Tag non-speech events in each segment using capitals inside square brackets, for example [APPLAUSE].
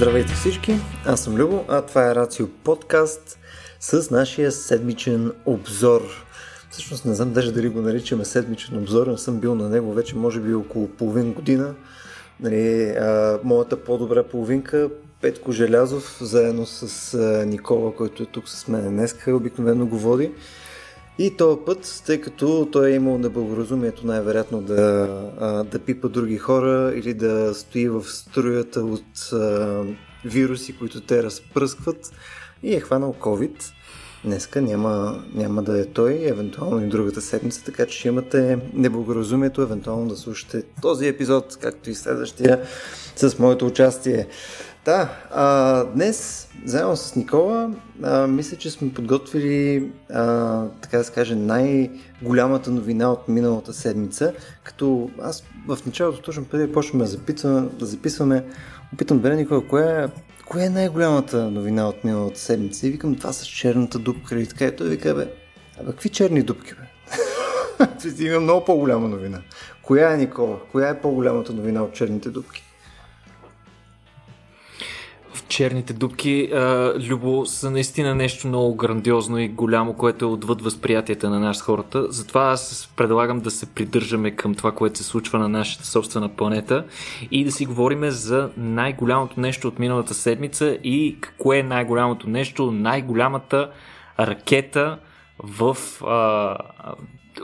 Здравейте всички, аз съм Любо, а това е Рацио подкаст с нашия седмичен обзор. Всъщност не знам даже дали го наричаме седмичен обзор, не съм бил на него вече може би около половин година. Нали, а, моята по-добра половинка Петко Желязов, заедно с а, Никола, който е тук с мен днес, обикновено го води. И този път, тъй като той е имал неблагоразумието най-вероятно да, да пипа други хора или да стои в струята от вируси, които те разпръскват и е хванал COVID. Днеска няма, няма да е той, евентуално и другата седмица, така че имате неблагоразумието, евентуално да слушате този епизод, както и следващия, с моето участие. Да, а, днес, заедно с Никола, а, мисля, че сме подготвили, а, така да се каже, най-голямата новина от миналата седмица, като аз в началото, точно преди почваме да записваме, да записваме опитам да Никола, коя е, коя е най-голямата новина от миналата седмица? И викам, това с черната дупка. И така, и той вика, бе, а какви черни дупки, бе? [LAUGHS] Има много по-голяма новина. Коя е, Никола? Коя е по-голямата новина от черните дупки? Черните дубки, а, Любо, са наистина нещо много грандиозно и голямо, което е отвъд възприятията на нас хората. Затова аз предлагам да се придържаме към това, което се случва на нашата собствена планета и да си говорим за най-голямото нещо от миналата седмица и кое е най-голямото нещо, най-голямата ракета в а,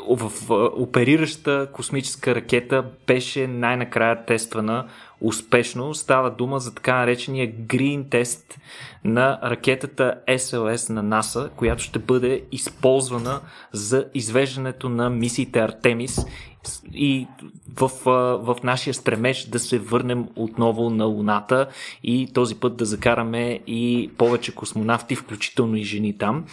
в, в оперираща космическа ракета беше най-накрая тествана успешно. Става дума за така наречения Green тест на ракетата SLS на НАСА, която ще бъде използвана за извеждането на мисиите Артемис и в, в нашия стремеж да се върнем отново на Луната и този път да закараме и повече космонавти, включително и жени там.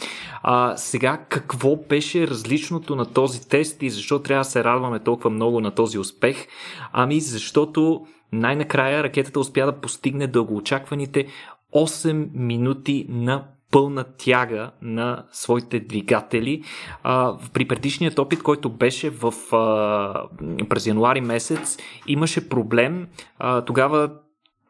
А, сега, какво беше различното на този тест и защо трябва да се радваме толкова много на този успех? Ами, защото най-накрая ракетата успя да постигне дългоочакваните 8 минути на пълна тяга на своите двигатели. А, при предишният опит, който беше в, а, през януари месец, имаше проблем. А, тогава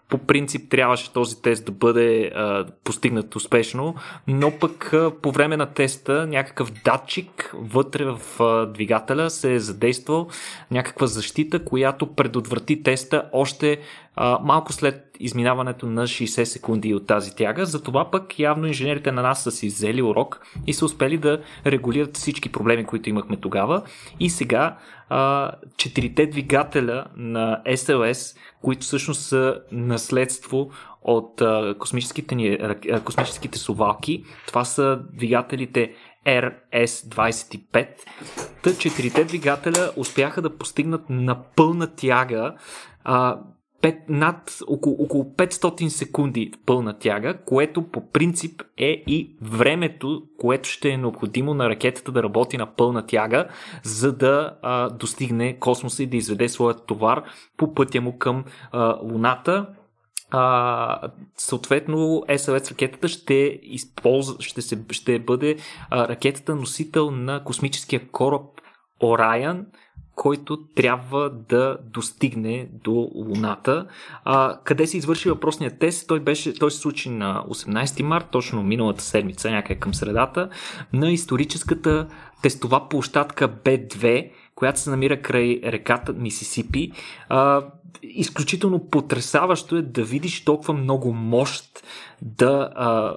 по принцип трябваше този тест да бъде а, постигнат успешно, но пък а, по време на теста някакъв датчик вътре в а, двигателя се е задействал някаква защита, която предотврати теста още малко след изминаването на 60 секунди от тази тяга. Затова пък явно инженерите на нас са си взели урок и са успели да регулират всички проблеми, които имахме тогава. И сега а, четирите двигателя на SLS, които всъщност са наследство от а, космическите, ни, а, космическите совалки, това са двигателите RS-25. Та четирите двигателя успяха да постигнат на пълна тяга а, 5, над около, около 500 секунди пълна тяга, което по принцип е и времето, което ще е необходимо на ракетата да работи на пълна тяга, за да а, достигне космоса и да изведе своят товар по пътя му към а, Луната. А, съответно, SLS ракетата ще, използва, ще, се, ще бъде а, ракетата носител на космическия кораб Orion, който трябва да достигне до Луната. А, къде се извърши въпросният тест? Той, беше, той се случи на 18 март, точно миналата седмица, някъде към средата, на историческата тестова площадка B2, която се намира край реката Мисисипи. А, изключително потрясаващо е да видиш толкова много мощ да а,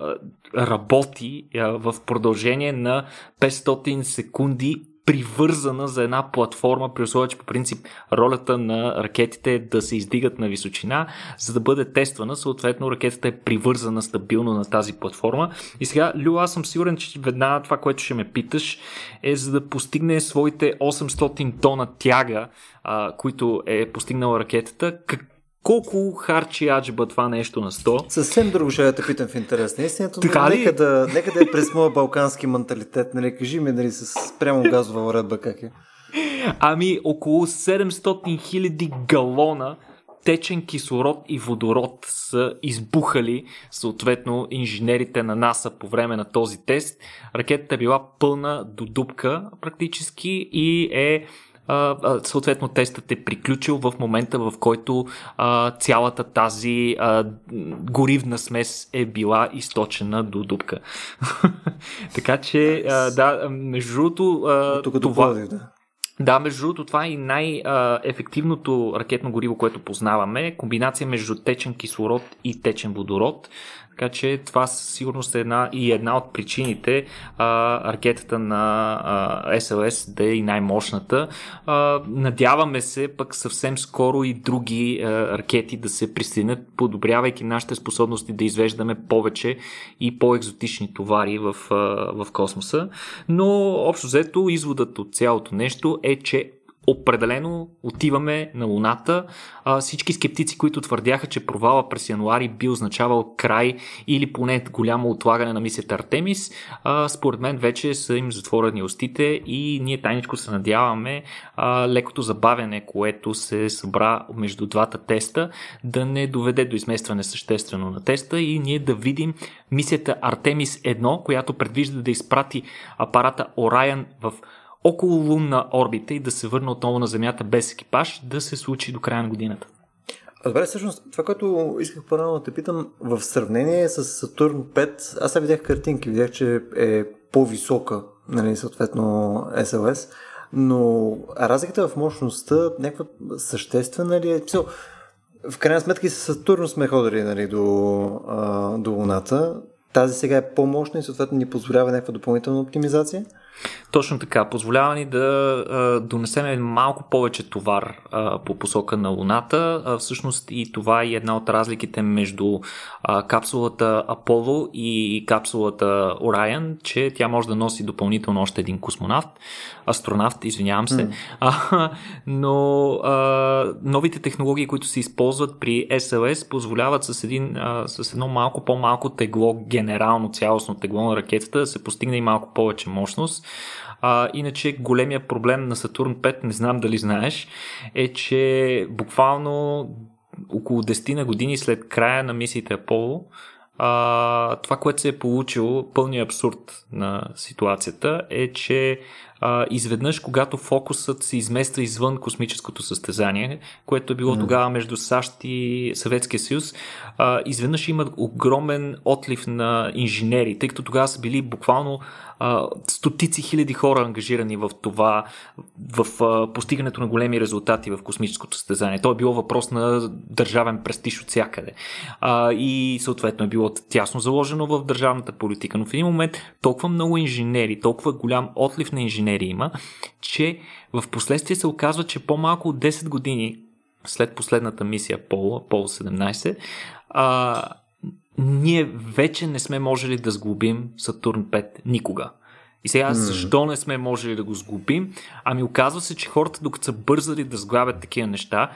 работи а, в продължение на 500 секунди привързана за една платформа, при условие, че по принцип ролята на ракетите е да се издигат на височина, за да бъде тествана, съответно ракетата е привързана стабилно на тази платформа. И сега, Лю, аз съм сигурен, че веднага това, което ще ме питаш, е за да постигне своите 800 тона тяга, а, които е постигнала ракетата, как, колко харчи аджиба това нещо на 100? Съвсем друго ще те питам в интерес на истината, но нека да, нека да е през моя балкански менталитет, нали, кажи ми нали, с прямо газова уредба как е. Ами около 700 хиляди галона течен кислород и водород са избухали съответно инженерите на НАСА по време на този тест. Ракетата е била пълна до дупка практически и е а, съответно тестът е приключил в момента, в който а, цялата тази а, горивна смес е била източена до дупка. [LAUGHS] така че, а, да, между другото, Тук това... да. Да, между другото, това е и най-ефективното ракетно гориво, което познаваме. Комбинация между течен кислород и течен водород. Така че това със сигурност е една, и една от причините а, ракетата на а, SLS да е и най-мощната. А, надяваме се пък съвсем скоро и други а, ракети да се присъединят, подобрявайки нашите способности да извеждаме повече и по-екзотични товари в, а, в космоса. Но общо взето изводът от цялото нещо е, че определено отиваме на Луната. А, всички скептици, които твърдяха, че провала през януари би означавал край или поне голямо отлагане на мисията Артемис, а, според мен вече са им затворени устите и ние тайничко се надяваме а, лекото забавяне, което се събра между двата теста, да не доведе до изместване съществено на теста и ние да видим мисията Артемис 1, която предвижда да изпрати апарата Orion в около лунна орбита и да се върне отново на Земята без екипаж, да се случи до края на годината. Добре, всъщност, това, което исках по-рано да те питам, в сравнение с Сатурн 5, аз сега видях картинки, видях, че е по-висока, нали, съответно SLS, но разликата в мощността, някаква съществена ли е? В крайна сметка и с Сатурн сме ходили нали, до, до Луната. Тази сега е по-мощна и съответно ни позволява някаква допълнителна оптимизация. Точно така. Позволява ни да а, донесеме малко повече товар а, по посока на Луната. А, всъщност и това е една от разликите между а, капсулата Аполо и капсулата Orion, че тя може да носи допълнително още един космонавт, астронавт, извинявам се. Mm. А, но а, новите технологии, които се използват при SLS, позволяват с, един, а, с едно малко по-малко тегло, генерално цялостно тегло на ракетата, да се постигне и малко повече мощност. А, иначе големия проблем на Сатурн 5, не знам дали знаеш, е, че буквално около 10 на години след края на мисиите Аполо, а, това, което се е получило, пълният абсурд на ситуацията е, че а, изведнъж, когато фокусът се измества извън космическото състезание, което е било mm. тогава между САЩ и Съветския съюз, а, изведнъж има огромен отлив на инженери, тъй като тогава са били буквално а, стотици хиляди хора ангажирани в това, в а, постигането на големи резултати в космическото състезание. То е било въпрос на държавен престиж от всякъде. А, и съответно е било тясно заложено в държавната политика. Но в един момент толкова много инженери, толкова голям отлив на инженери има, че в последствие се оказва, че по-малко от 10 години след последната мисия Пол, Пол 17, а, ние вече не сме можели да сглобим Сатурн 5 никога. И сега защо не сме можели да го сглобим? Ами оказва се, че хората, докато са бързали да сглабят такива неща,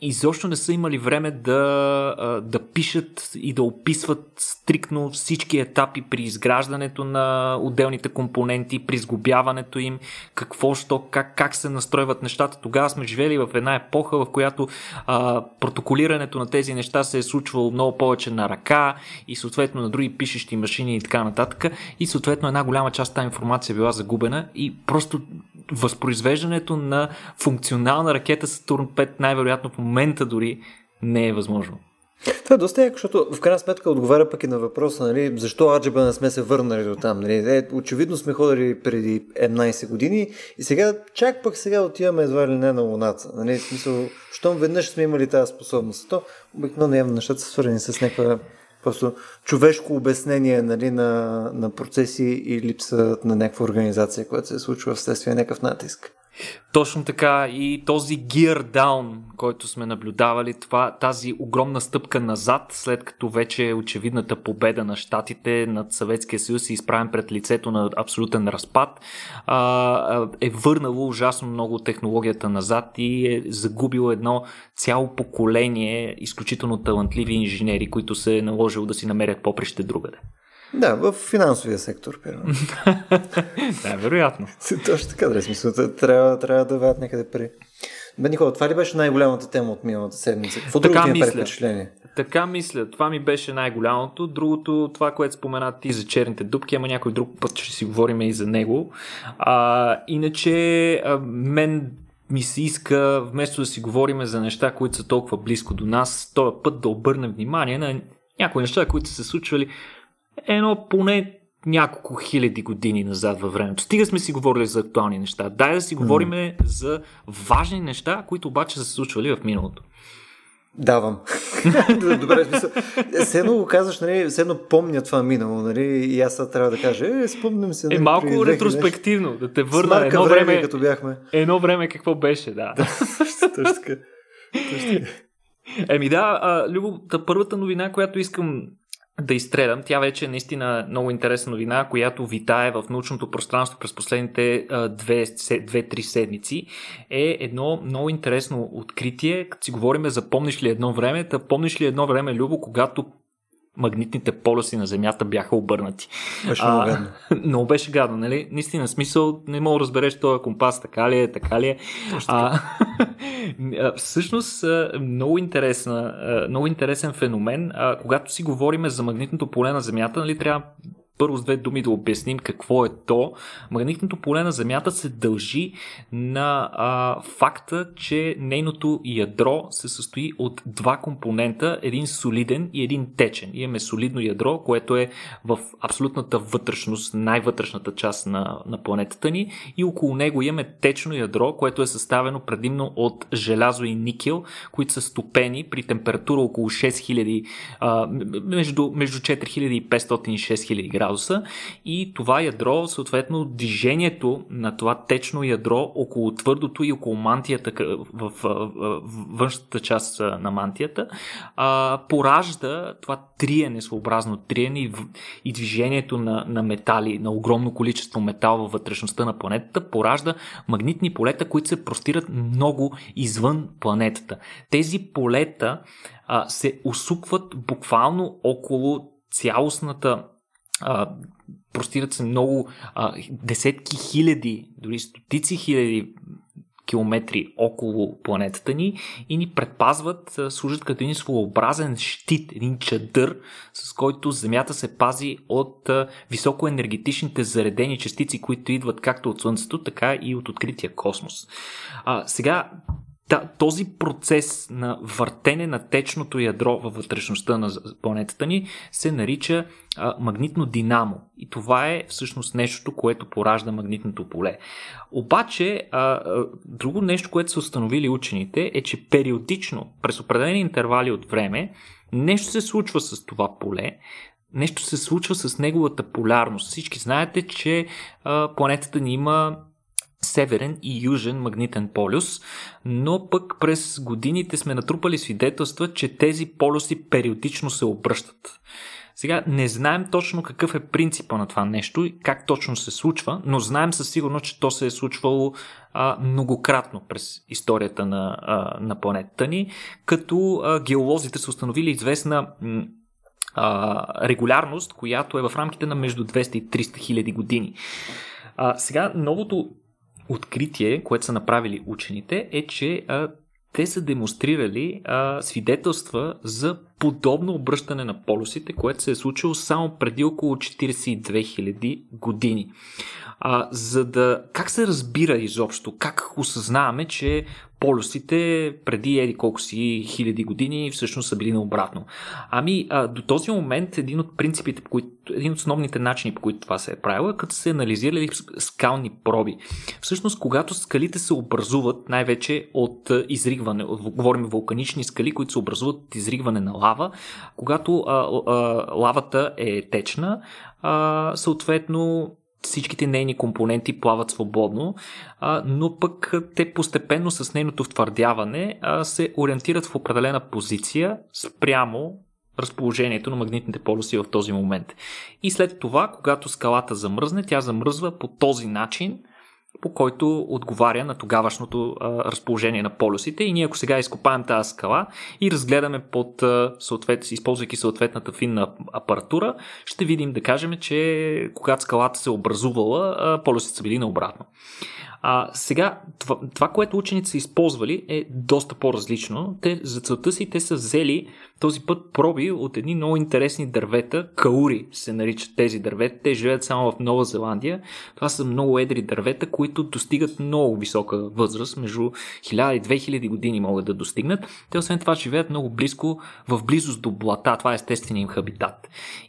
изобщо не са имали време да, да пишат и да описват стриктно всички етапи при изграждането на отделните компоненти, при сглобяването им, какво, що, как, как се настройват нещата. Тогава сме живели в една епоха, в която а, протоколирането на тези неща се е случвало много повече на ръка и съответно на други пишещи машини и така нататък. И съответно една голяма част тази информация била загубена и просто възпроизвеждането на функционална ракета Сатурн 5 най-вероятно в момента дори не е възможно. Това е доста яко, защото в крайна сметка отговаря пък и на въпроса, нали, защо Аджиба не сме се върнали до там. Нали. Е, очевидно сме ходили преди 11 години и сега, чак пък сега отиваме едва ли не на Луната. Нали, в смисъл, щом веднъж сме имали тази способност. То обикновено явно нещата са свързани с някаква просто човешко обяснение нали, на, на процеси и липса на някаква организация, която се случва вследствие някакъв натиск. Точно така и този gear down, който сме наблюдавали, това, тази огромна стъпка назад, след като вече е очевидната победа на щатите над Съветския съюз и изправен пред лицето на абсолютен разпад, е върнало ужасно много технологията назад и е загубило едно цяло поколение изключително талантливи инженери, които се е наложило да си намерят поприще другаде. Да, в финансовия сектор, примерно. [LAUGHS] да, вероятно. Точно така, да, смисъл, трябва, трябва да вадят някъде пари. Бе, Никола, това ли беше най-голямата тема от миналата седмица? Какво друго ти мисля. впечатление? Така мисля. Това ми беше най-голямото. Другото, това, което спомена ти за черните дубки, ама някой друг път ще си говорим и за него. А, иначе, а, мен ми се иска, вместо да си говорим за неща, които са толкова близко до нас, този път да обърнем внимание на някои неща, които са се случвали едно поне няколко хиляди години назад във времето. Стига сме си говорили за актуални неща. Дай да си говорим mm. за важни неща, които обаче са се случвали в миналото. Давам. [LAUGHS] Добре, смисъл. Все едно го казваш, нали, все едно помня това минало, нали, и аз трябва да кажа, е, спомням се. Нали, е, малко ретроспективно, нещо. да те върна. Едно време, време, като бяхме. Едно време какво беше, да. Точно така. Еми да, а, Любо, първата новина, която искам да изстрелям. Тя вече е наистина много интересна новина, която витае в научното пространство през последните 2-3 седмици. Е едно много интересно откритие. Като си говорим за помниш ли едно време, та помниш ли едно време, Любо, когато магнитните полюси на Земята бяха обърнати. Беше много гадно. [LAUGHS] Много беше гадно, нали? Наистина, смисъл, не мога да разбереш този компас, така ли е, така ли е. [LAUGHS] А, всъщност, много, интересна, много интересен феномен. А, когато си говорим за магнитното поле на Земята, нали, трябва първо с две думи да обясним какво е то. Магнитното поле на Земята се дължи на а, факта, че нейното ядро се състои от два компонента, един солиден и един течен. Имаме солидно ядро, което е в абсолютната вътрешност, най-вътрешната част на, на планетата ни и около него имаме течно ядро, което е съставено предимно от желязо и никел, които са стопени при температура около 6000, а, между, между 4500 и 6000 градуса градуса и това ядро, съответно движението на това течно ядро около твърдото и около мантията в, външната част на мантията поражда това триене, своеобразно триене и, и движението на, на метали, на огромно количество метал във вътрешността на планетата, поражда магнитни полета, които се простират много извън планетата. Тези полета а, се усукват буквално около цялостната а, простират се много а, десетки хиляди, дори стотици хиляди километри около планетата ни и ни предпазват, служат като един своеобразен щит, един чадър, с който Земята се пази от високоенергетичните заредени частици, които идват както от Слънцето, така и от открития космос. А, сега, този процес на въртене на течното ядро във вътрешността на планетата ни се нарича а, магнитно динамо. И това е всъщност нещото, което поражда магнитното поле. Обаче, а, а, друго нещо, което са установили учените е, че периодично, през определени интервали от време, нещо се случва с това поле, нещо се случва с неговата полярност. Всички знаете, че а, планетата ни има северен и южен магнитен полюс, но пък през годините сме натрупали свидетелства, че тези полюси периодично се обръщат. Сега не знаем точно какъв е принципа на това нещо и как точно се случва, но знаем със сигурност, че то се е случвало а, многократно през историята на, а, на планетата ни, като а, геолозите са установили известна а, регулярност, която е в рамките на между 200 и 300 хиляди години. А, сега новото откритие, което са направили учените, е, че а, те са демонстрирали а, свидетелства за подобно обръщане на полюсите, което се е случило само преди около 42 000 години. А, за да. Как се разбира изобщо? Как осъзнаваме, че полюсите преди еди колко си хиляди години всъщност са били наобратно. Ами а, до този момент един от принципите, по които, един от основните начини, по които това се е правило, е като се анализирали скални проби. Всъщност, когато скалите се образуват най-вече от изригване, говорим вулканични скали, които се образуват от изригване на лава, когато а, а, лавата е течна, а, съответно всичките нейни компоненти плават свободно, а, но пък те постепенно с нейното втвърдяване а, се ориентират в определена позиция спрямо разположението на магнитните полюси в този момент. И след това, когато скалата замръзне, тя замръзва по този начин – по който отговаря на тогавашното а, разположение на полюсите. И ние ако сега изкопаем тази скала и разгледаме под, съответ, използвайки съответната финна апаратура, ще видим да кажем, че когато скалата се е образувала, а, полюсите са били наобратно. А, сега, това, това, което учените са използвали е доста по-различно. Те, за целта си те са взели този път проби от едни много интересни дървета. Каури се наричат тези дървета. Те живеят само в Нова Зеландия. Това са много едри дървета, които достигат много висока възраст. Между 1000 и 2000 години могат да достигнат. Те освен това живеят много близко, в близост до блата. Това е естественият им хабитат.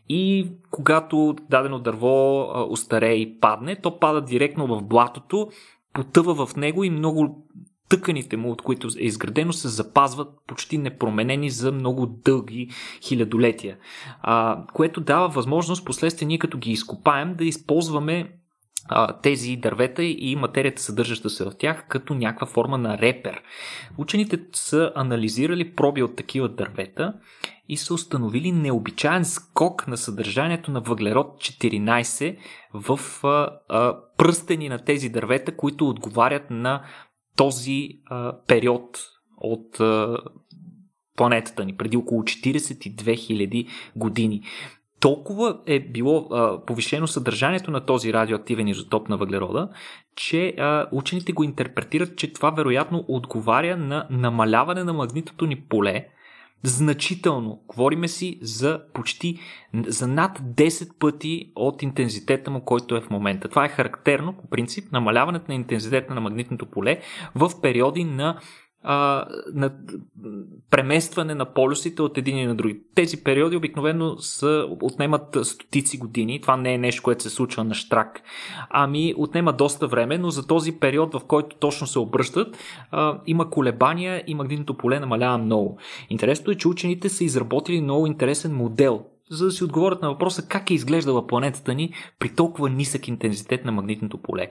И когато дадено дърво остарее и падне, то пада директно в блатото, потъва в него и много тъканите му, от които е изградено, се запазват почти непроменени за много дълги хилядолетия. А, което дава възможност последствие ние като ги изкопаем да използваме тези дървета и материята съдържаща се в тях като някаква форма на репер. Учените са анализирали проби от такива дървета и са установили необичайен скок на съдържанието на въглерод 14 в пръстени на тези дървета, които отговарят на този а, период от а, планетата ни, преди около 42 000 години. Толкова е било а, повишено съдържанието на този радиоактивен изотоп на въглерода, че а, учените го интерпретират, че това вероятно отговаря на намаляване на магнитното ни поле, значително. Говориме си за почти за над 10 пъти от интензитета му, който е в момента. Това е характерно, по принцип, намаляването на интензитета на магнитното поле в периоди на а, на преместване на полюсите от един и на други. Тези периоди обикновено са, отнемат стотици години. Това не е нещо, което се случва на штрак. Ами отнема доста време, но за този период, в който точно се обръщат, а, има колебания и магнитното поле намалява много. Интересното е, че учените са изработили много интересен модел за да си отговорят на въпроса как е изглеждала планетата ни при толкова нисък интензитет на магнитното поле.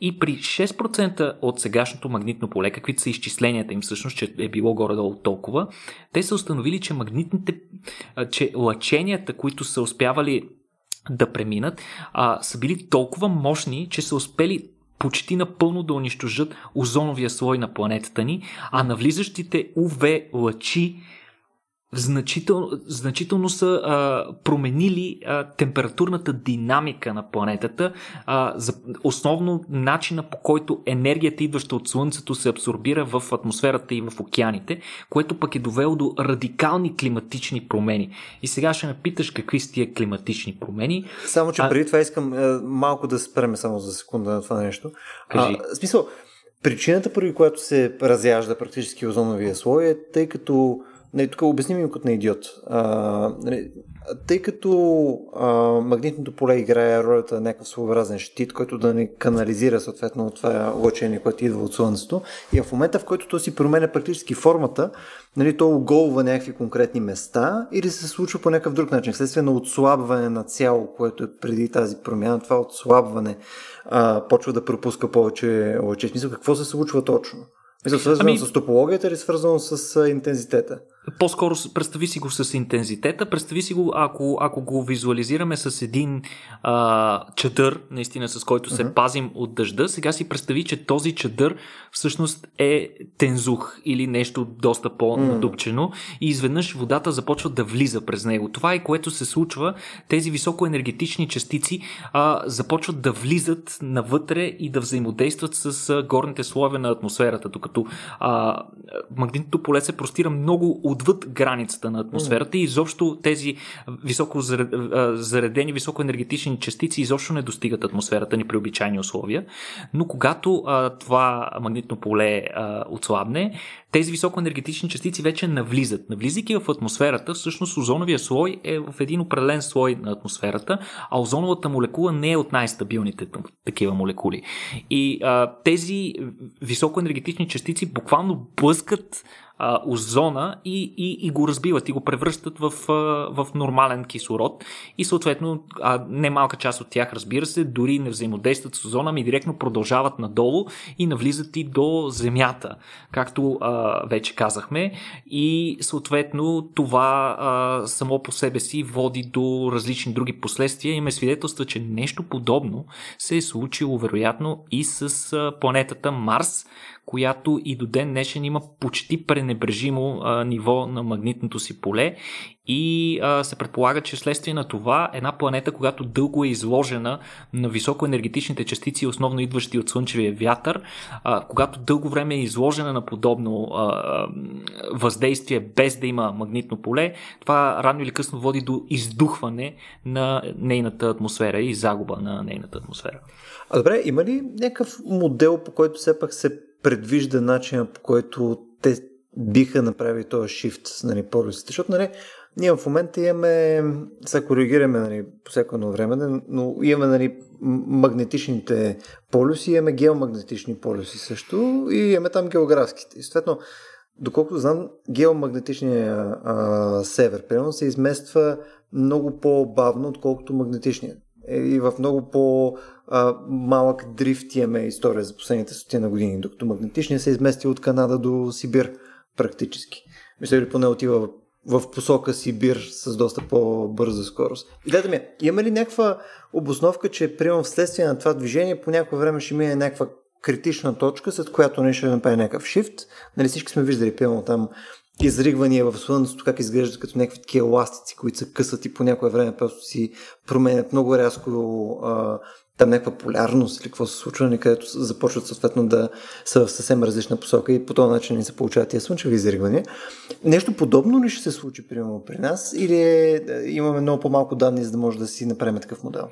И при 6% от сегашното магнитно поле, каквито са изчисленията им всъщност, че е било горе-долу толкова, те са установили, че магнитните, че лъченията, които са успявали да преминат, а, са били толкова мощни, че са успели почти напълно да унищожат озоновия слой на планетата ни, а навлизащите UV лъчи значително, значително са а, променили а, температурната динамика на планетата, а, за, основно начина по който енергията, идваща от Слънцето, се абсорбира в атмосферата и в океаните, което пък е довело до радикални климатични промени. И сега ще ме питаш какви са тия климатични промени. Само, че а... преди това искам е, малко да спреме само за секунда на това нещо. Кажи. А, смисъл, причината, поради която се разяжда практически озоновия слой е тъй като не, тук обясним им като на идиот. А, не, тъй като а, магнитното поле играе ролята на някакъв своеобразен щит, който да не канализира съответно това лъчение, което идва от Слънцето. И в момента, в който то си променя практически формата, нали, то оголва някакви конкретни места или се случва по някакъв друг начин. Следствие на отслабване на цяло, което е преди тази промяна, това отслабване а, почва да пропуска повече лъче. Смисъл, какво се случва точно? Мисля, свързано ами... с топологията или свързано с интензитета? По-скоро представи си го с интензитета, представи си го, ако, ако го визуализираме с един а, чадър, наистина с който се uh-huh. пазим от дъжда, сега си представи, че този чадър всъщност е тензух или нещо доста по-надупчено uh-huh. и изведнъж водата започва да влиза през него. Това е което се случва, тези високоенергетични частици а, започват да влизат навътре и да взаимодействат с а, горните слоеве на атмосферата, докато а, магнитното поле се простира много от отвъд границата на атмосферата mm. и изобщо тези високо заредени, високоенергетични частици изобщо не достигат атмосферата ни при обичайни условия. Но когато а, това магнитно поле а, отслабне, тези високоенергетични частици вече навлизат. Навлизайки в атмосферата, всъщност озоновия слой е в един определен слой на атмосферата, а озоновата молекула не е от най-стабилните такива молекули. И а, тези високоенергетични частици буквално блъскат а, озона и, и, и го разбиват и го превръщат в, а, в нормален кислород. И съответно а, немалка част от тях разбира се дори не взаимодействат с озона, ми директно продължават надолу и навлизат и до земята, както а, вече казахме. И съответно това а, само по себе си води до различни други последствия. И ме свидетелства, че нещо подобно се е случило вероятно и с планетата Марс, която и до ден днешен има почти пренебрежимо а, ниво на магнитното си поле и а, се предполага, че следствие на това една планета, когато дълго е изложена на високоенергетичните частици, основно идващи от слънчевия вятър, а, когато дълго време е изложена на подобно а, въздействие без да има магнитно поле, това рано или късно води до издухване на нейната атмосфера и загуба на нейната атмосфера. А добре, има ли някакъв модел, по който все пак се предвижда начина, по който те биха направили този shift нали, полюсите? Защото нали, ние в момента имаме, сега коригираме нали, по всяко едно време, но имаме нали, магнетичните полюси, имаме геомагнетични полюси също и имаме там географските. И съответно, доколкото знам, геомагнетичният а, север, примерно, се измества много по-бавно, отколкото магнетичният. Е, и в много по-малък дрифт имаме история за последните стотина години, докато магнетичният се измести от Канада до Сибир практически. Мисля, ли поне отива в посока Сибир с доста по-бърза скорост. Идеята ми има ли някаква обосновка, че приемам вследствие на това движение по някое време ще мине някаква критична точка, след която не ще направи някакъв шифт. Нали всички сме виждали, примерно там изригвания в Слънцето, как изглеждат като някакви такива еластици, които се късат и по някое време просто си променят много рязко а, там някаква полярност или какво се случва, нали, където започват съответно да са в съвсем различна посока и по този начин не се получават тия слънчеви изригвания. Нещо подобно ли ще се случи примерно при нас или е, имаме много по-малко данни, за да може да си направим такъв модел?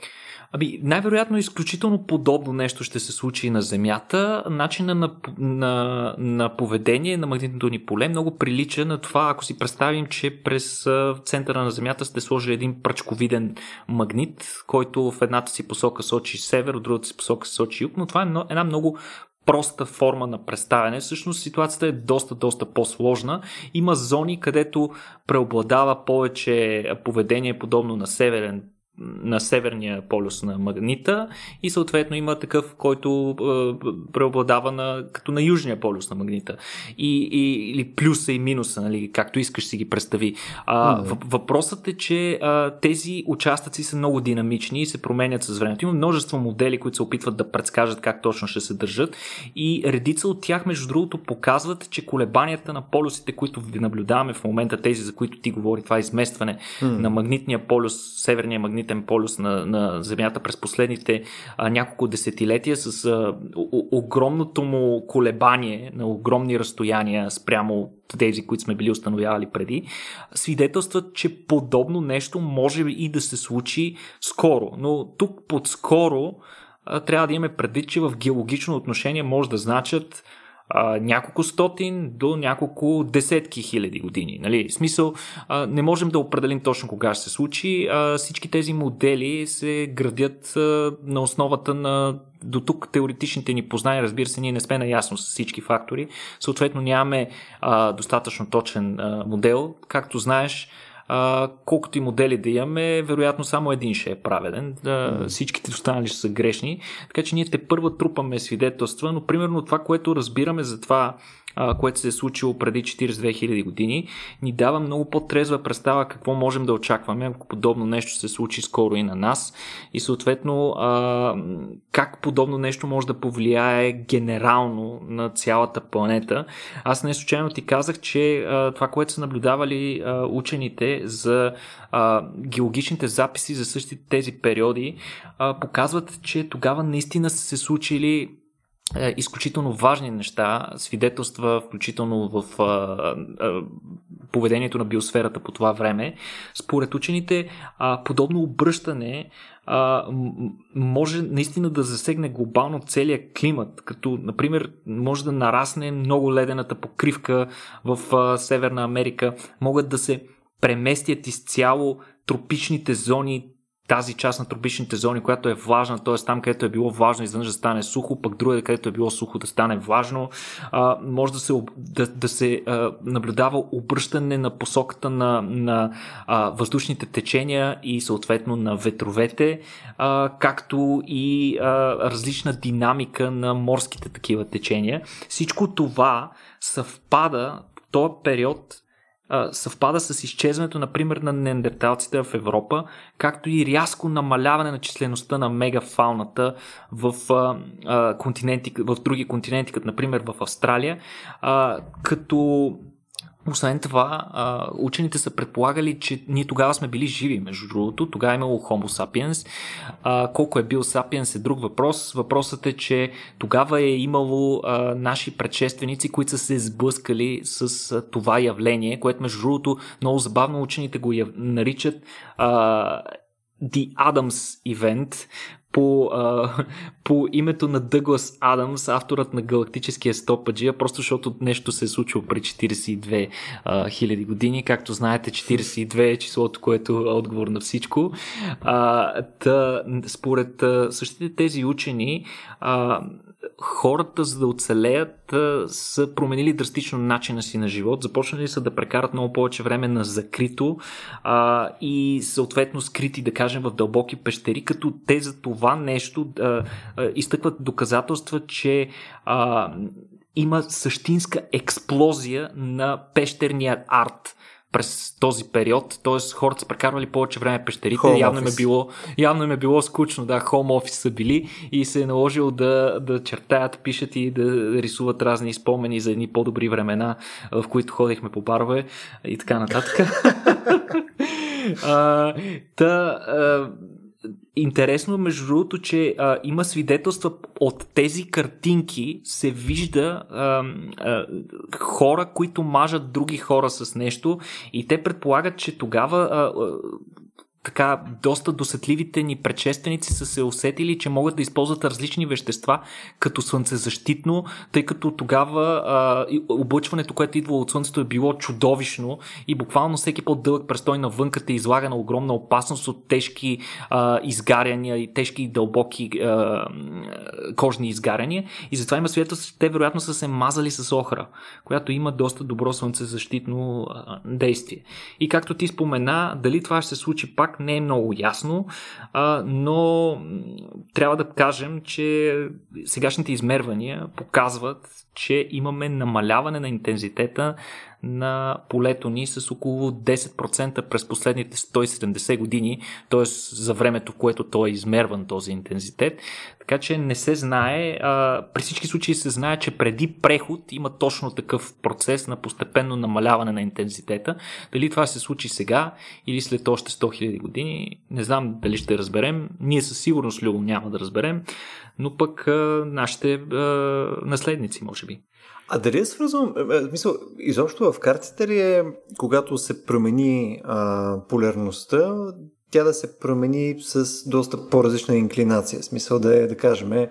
Ами, най-вероятно изключително подобно нещо ще се случи на Земята. Начина на, на, на поведение на магнитното ни поле много прилича на това, ако си представим, че през центъра на Земята сте сложили един пръчковиден магнит, който в едната си посока сочи север, от другата си посока сочи юг, но това е една много проста форма на представяне. Всъщност ситуацията е доста, доста по-сложна. Има зони, където преобладава повече поведение подобно на северен на северния полюс на магнита и съответно има такъв, който е, преобладава на, като на южния полюс на магнита. И, и, или плюса и минуса, нали, както искаш си ги представи. А, mm-hmm. Въпросът е, че а, тези участъци са много динамични и се променят с времето. Има множество модели, които се опитват да предскажат как точно ще се държат и редица от тях, между другото, показват, че колебанията на полюсите, които наблюдаваме в момента, тези, за които ти говори, това изместване mm-hmm. на магнитния полюс, северния магнит магнитен полюс на, на Земята през последните а, няколко десетилетия с а, о, огромното му колебание на огромни разстояния спрямо тези, които сме били установявали преди, свидетелстват, че подобно нещо може и да се случи скоро. Но тук под скоро трябва да имаме предвид, че в геологично отношение може да значат а, няколко стотин до няколко десетки хиляди години. Нали? В смисъл, а, не можем да определим точно кога ще се случи. А, всички тези модели се градят а, на основата на до тук теоретичните ни познания, разбира се, ние не сме наясно с всички фактори. Съответно, нямаме а, достатъчно точен а, модел. Както знаеш, а, колкото и модели да имаме, вероятно само един ще е праведен. А, всичките останали ще са грешни. Така че ние те първа трупаме свидетелства, но примерно това, което разбираме за това което се е случило преди 42 000 години, ни дава много по-трезва представа какво можем да очакваме, ако подобно нещо се случи скоро и на нас. И съответно, как подобно нещо може да повлияе генерално на цялата планета. Аз не случайно ти казах, че това, което са наблюдавали учените за геологичните записи за същите тези периоди, показват, че тогава наистина са се случили е, изключително важни неща, свидетелства, включително в а, а, поведението на биосферата по това време. Според учените, а, подобно обръщане а, може наистина да засегне глобално целият климат, като, например, може да нарасне много ледената покривка в а, Северна Америка, могат да се преместят изцяло тропичните зони, тази част на тропичните зони, която е влажна, т.е. там, където е било влажно, изведнъж да стане сухо, пък другаде, където е било сухо, да стане влажно. А, може да се, да, да се а, наблюдава обръщане на посоката на, на а, въздушните течения и съответно на ветровете, а, както и а, различна динамика на морските такива течения. Всичко това съвпада този период съвпада с изчезването, например, на неандерталците в Европа, както и рязко намаляване на числеността на мегафауната в, а, континенти, в други континенти, като например в Австралия, а, като освен това, учените са предполагали, че ние тогава сме били живи, между другото. Тогава е имало Homo sapiens. Колко е бил sapiens е друг въпрос. Въпросът е, че тогава е имало наши предшественици, които са се сблъскали с това явление, което между другото много забавно учените го наричат The Adams Event, по, по името на Дъглас Адамс, авторът на Галактическия стопаджия, просто защото нещо се е случило при 42 а, хиляди години. Както знаете, 42 е числото, което е отговор на всичко. А, та, според а, същите тези учени, а, хората, за да оцелеят, са променили драстично начина си на живот. Започнали са да прекарат много повече време на закрито а, и съответно скрити, да кажем, в дълбоки пещери, като те за това нещо а, изтъкват доказателства, че а, има същинска експлозия на пещерния арт през този период, т.е. хората са прекарвали повече време пещерите, home явно им, е било, явно им е било скучно, да, хом офис са били и се е наложило да, да чертаят, пишат и да рисуват разни спомени за едни по-добри времена, в които ходихме по барове и така нататък. [LAUGHS] а, та, а, Интересно, между другото, че а, има свидетелства от тези картинки, се вижда а, а, хора, които мажат други хора с нещо и те предполагат, че тогава а, а, така доста досетливите ни предшественици са се усетили, че могат да използват различни вещества като слънцезащитно, тъй като тогава а, облъчването, което идва от слънцето е било чудовищно и буквално всеки по-дълъг престой навънка те излага на огромна опасност от тежки а, изгаряния и тежки дълбоки а, кожни изгаряния и затова има свидетелство, че те вероятно са се мазали с охра, която има доста добро слънцезащитно а, действие. И както ти спомена, дали това ще се случи пак, не е много ясно, а, но трябва да кажем, че сегашните измервания показват, че имаме намаляване на интензитета на полето ни с около 10% през последните 170 години, т.е. за времето, в което той е измерван този интензитет. Така че не се знае, а, при всички случаи се знае, че преди преход има точно такъв процес на постепенно намаляване на интензитета. Дали това се случи сега или след още 100 000 години, не знам дали ще разберем. Ние със сигурност, Любо, няма да разберем, но пък а, нашите а, наследници, може би. А дали е свързано, е, е, мисъл, изобщо в картите ли е, когато се промени а, полярността, тя да се промени с доста по-различна инклинация. В смисъл да е, да кажем,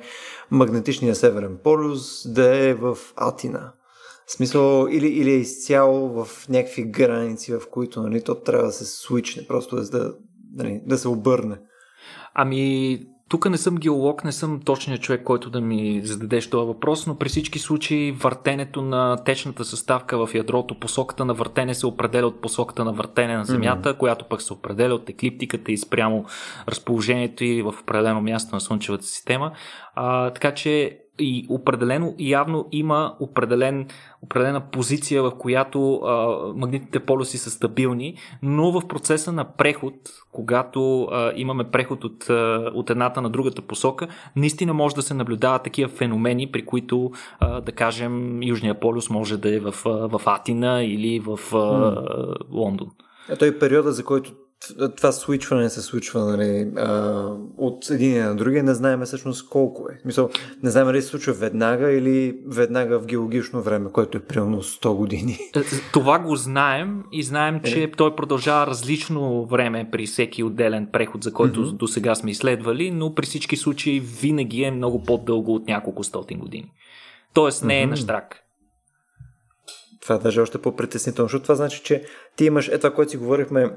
магнетичния северен полюс да е в Атина. Смисъл, или, или е изцяло в някакви граници, в които нали, то трябва да се свичне, просто да, нали, да се обърне. Ами, тук не съм геолог, не съм точният човек, който да ми зададеш този въпрос, но при всички случаи въртенето на течната съставка в ядрото, посоката на въртене се определя от посоката на въртене на Земята, mm-hmm. която пък се определя от еклиптиката и спрямо разположението и в определено място на Слънчевата система. А, така че и определено явно има определен, определена позиция, в която а, магнитните полюси са стабилни, но в процеса на преход, когато а, имаме преход от, а, от едната на другата посока, наистина може да се наблюдават такива феномени, при които, а, да кажем, Южния полюс може да е в, в Атина или в а, Лондон. Ето и периода, за който това свичване се случва нали, а, от един на другия, не знаем всъщност колко е. Мисъл, не знаем дали се случва веднага или веднага в геологично време, което е примерно 100 години. Е, това го знаем и знаем, че е. той продължава различно време при всеки отделен преход, за който mm-hmm. до сега сме изследвали, но при всички случаи винаги е много по-дълго от няколко стотин години. Тоест не е mm-hmm. на штрак. Това е даже още по-притеснително, защото това значи, че ти имаш, е това, което си говорихме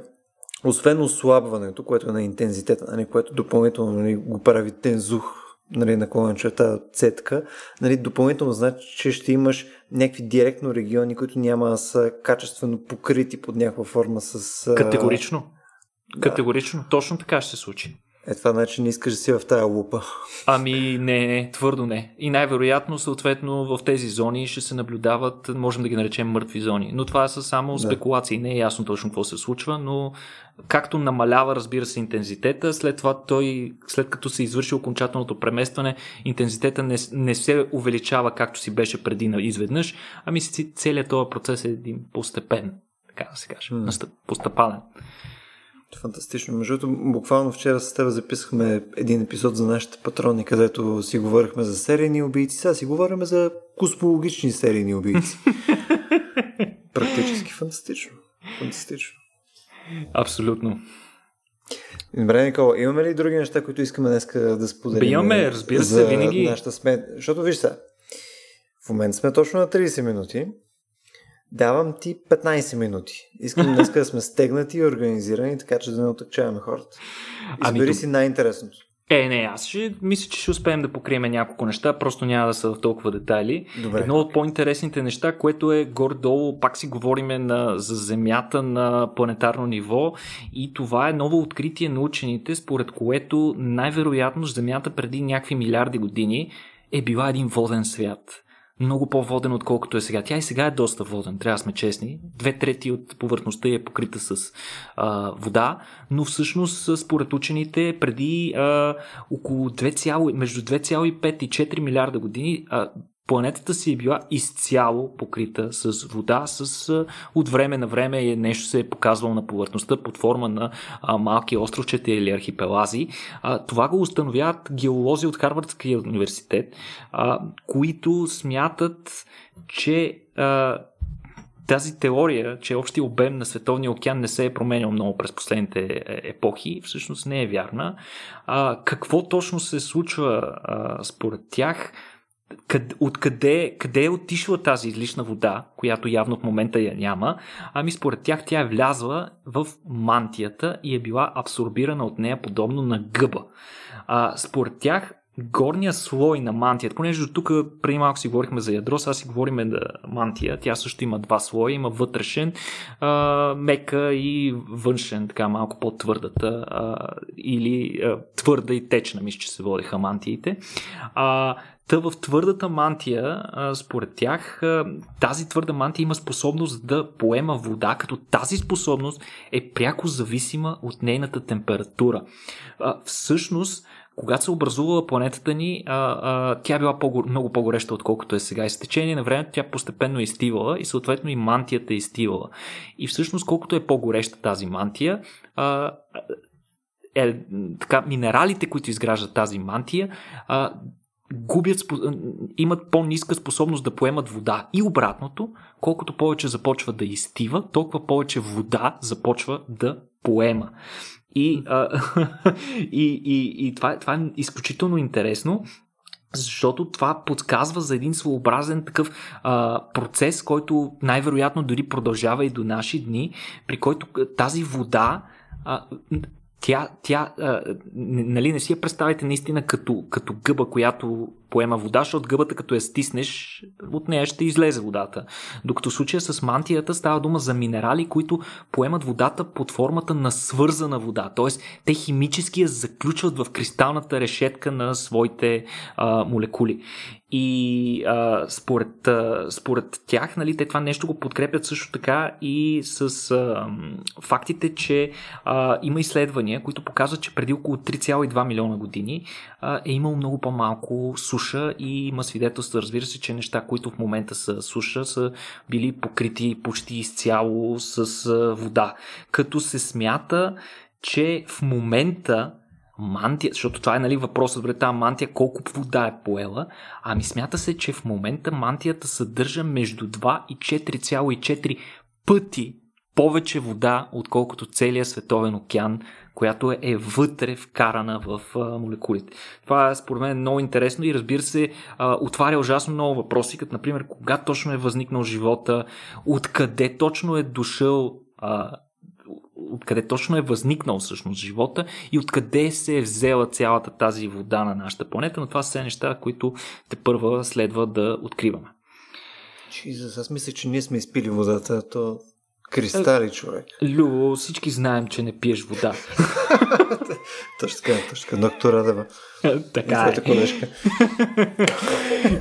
освен ослабването, което е на интензитета, нали, което допълнително нали, го прави тензух нали, на черта цетка, нали, допълнително значи, че ще имаш някакви директно региони, които няма да са качествено покрити под някаква форма с... Категорично. Да. Категорично. Точно така ще се случи. Е, това значи не искаш да си в тая лупа. Ами не, не, твърдо не. И най-вероятно, съответно, в тези зони ще се наблюдават, можем да ги наречем мъртви зони. Но това са само да. спекулации. Не е ясно точно какво се случва, но както намалява, разбира се, интензитета, след това той, след като се извърши окончателното преместване, интензитета не, не се увеличава както си беше преди изведнъж, ами целият този процес е един постепен, така да се каже, mm. постъпален. Фантастично. Между другото, буквално вчера с теб записахме един епизод за нашите патрони, където си говорихме за серийни убийци. Сега си говорим за космологични серийни убийци. [LAUGHS] Практически фантастично. Фантастично. Абсолютно. Добре, Никола, имаме ли други неща, които искаме днес да споделим? Имаме, разбира се, винаги. Нашата смет... Защото виж сега, в момента сме точно на 30 минути. Давам ти 15 минути. Искам днес да сме стегнати и организирани, така че да не отъкчаваме хората. Ами Избери ами, си най-интересното. Е, не, аз ще мисля, че ще успеем да покрием няколко неща, просто няма да са в толкова детайли. Добре. Едно от по-интересните неща, което е горе-долу, пак си говориме на, за Земята на планетарно ниво и това е ново откритие на учените, според което най-вероятно Земята преди някакви милиарди години е била един воден свят много по-воден, отколкото е сега. Тя и сега е доста воден, трябва да сме честни. Две трети от повърхността е покрита с а, вода, но всъщност според учените преди а, около 2, между 2,5 и 4 милиарда години а, планетата си е била изцяло покрита с вода, с от време на време е нещо се е показвало на повърхността под форма на а, малки островчета или архипелази. А, това го установяват геолози от Харвардския университет, а, които смятат, че а, тази теория, че общия обем на Световния океан не се е променял много през последните е, епохи, всъщност не е вярна. А, какво точно се случва а, според тях? Къд, откъде къде е отишла тази излишна вода, която явно в момента я няма, ами според тях тя е влязла в мантията и е била абсорбирана от нея подобно на гъба. А, според тях горния слой на мантията, понеже до тук преди малко си говорихме за ядро, сега си говорим за мантия. Тя също има два слоя, има вътрешен, а, мека и външен, така малко по-твърдата а, или а, твърда и течна, мисля, че се водеха мантиите. А, Та в твърдата мантия, според тях, тази твърда мантия има способност да поема вода, като тази способност е пряко зависима от нейната температура. Всъщност, когато се образувала планетата ни, тя била много по-гореща, отколкото е сега. И с течение на времето тя постепенно е изтивала и съответно и мантията е изтивала. И всъщност, колкото е по-гореща тази мантия, е, така, минералите, които изграждат тази мантия, губят, имат по-ниска способност да поемат вода. И обратното, колкото повече започва да изтива, толкова повече вода започва да поема. И, а, [LAUGHS] и, и, и това, това е изключително интересно, защото това подсказва за един своеобразен такъв а, процес, който най-вероятно дори продължава и до наши дни, при който тази вода а, тя, тя а, нали, не си я представите наистина като, като гъба, която поема вода, защото гъбата като я стиснеш, от нея ще излезе водата. Докато в случая с мантията става дума за минерали, които поемат водата под формата на свързана вода. Т.е. те химически я заключват в кристалната решетка на своите а, молекули. И а, според, а, според тях, нали, те това нещо го подкрепят също така и с а, фактите, че а, има изследвания, които показват, че преди около 3,2 милиона години а, е имало много по-малко суша и има свидетелства, разбира се, че неща, които в момента са суша, са били покрити почти изцяло с вода. Като се смята, че в момента мантия, защото това е нали, въпросът, добре, тази мантия колко вода е поела, ами смята се, че в момента мантията съдържа между 2 и 4,4 пъти повече вода, отколкото целият световен океан, която е, е вътре вкарана в молекулите. Това е според мен много интересно и разбира се отваря ужасно много въпроси, като например кога точно е възникнал живота, откъде точно е дошъл откъде точно е възникнал всъщност живота и откъде се е взела цялата тази вода на нашата планета, но това са неща, които те първа следва да откриваме. Jesus, аз мисля, че ние сме изпили водата, то Кристали, човек. Любо, всички знаем, че не пиеш вода. [LAUGHS] [LAUGHS] точно така, точно така. Доктор Радева. [LAUGHS] така е. колежка.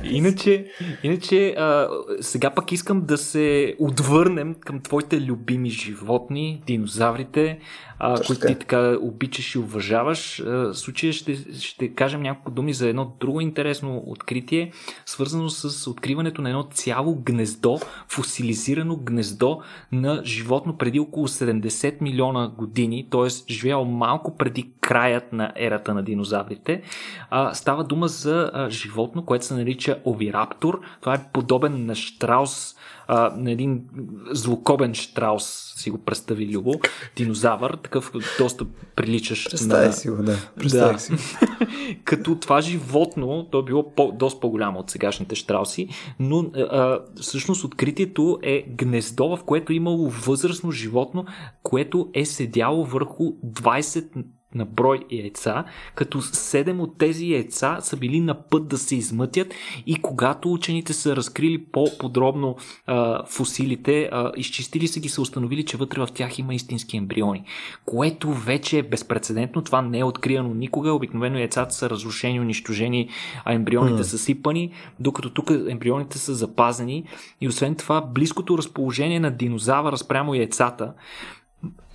[LAUGHS] иначе, иначе а, сега пък искам да се отвърнем към твоите любими животни, динозаврите, а, които ти така обичаш и уважаваш. В случая ще, ще кажем няколко думи за едно друго интересно откритие, свързано с откриването на едно цяло гнездо, фосилизирано гнездо на животно преди около 70 милиона години, т.е. живеял малко преди краят на ерата на динозаврите. А, става дума за а, животно, което се нарича овираптор. Това е подобен на штраус, а, на един злокобен штраус, си го представи Любо, динозавър, такъв доста приличащ Представи на... си го, да. Представи да. си [LAUGHS] Като това животно, то е било по, доста по-голямо от сегашните штрауси, но а, всъщност откритието е гнездо, в което е имало възрастно животно, което е седяло върху 20 на брой яйца, като 7 от тези яйца са били на път да се измътят и когато учените са разкрили по-подробно а, фусилите, а, изчистили са ги, са установили, че вътре в тях има истински ембриони, което вече е безпредседентно, това не е откриено никога, обикновено яйцата са разрушени, унищожени, а ембрионите mm. са сипани, докато тук ембрионите са запазени. И освен това близкото разположение на динозавъра спрямо яйцата